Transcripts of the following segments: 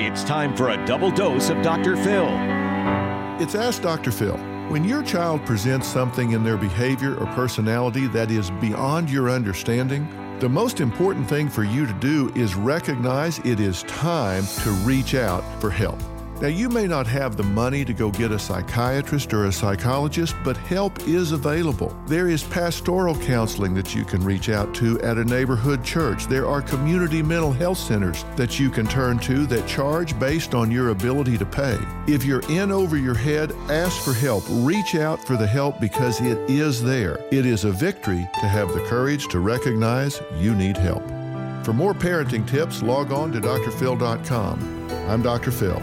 It's time for a double dose of Dr. Phil. It's Ask Dr. Phil. When your child presents something in their behavior or personality that is beyond your understanding, the most important thing for you to do is recognize it is time to reach out for help. Now, you may not have the money to go get a psychiatrist or a psychologist, but help is available. There is pastoral counseling that you can reach out to at a neighborhood church. There are community mental health centers that you can turn to that charge based on your ability to pay. If you're in over your head, ask for help. Reach out for the help because it is there. It is a victory to have the courage to recognize you need help. For more parenting tips, log on to drphil.com. I'm Dr. Phil.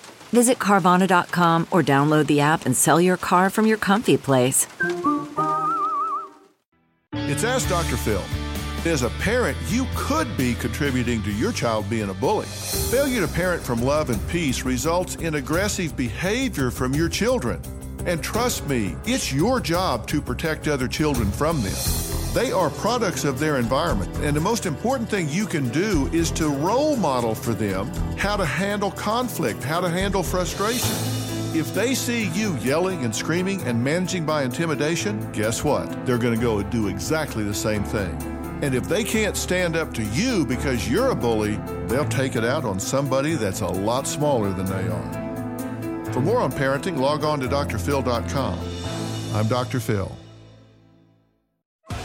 Visit Carvana.com or download the app and sell your car from your comfy place. It's Ask Dr. Phil. As a parent, you could be contributing to your child being a bully. Failure to parent from love and peace results in aggressive behavior from your children. And trust me, it's your job to protect other children from them. They are products of their environment, and the most important thing you can do is to role model for them how to handle conflict, how to handle frustration. If they see you yelling and screaming and managing by intimidation, guess what? They're going to go do exactly the same thing. And if they can't stand up to you because you're a bully, they'll take it out on somebody that's a lot smaller than they are. For more on parenting, log on to drphil.com. I'm Dr. Phil.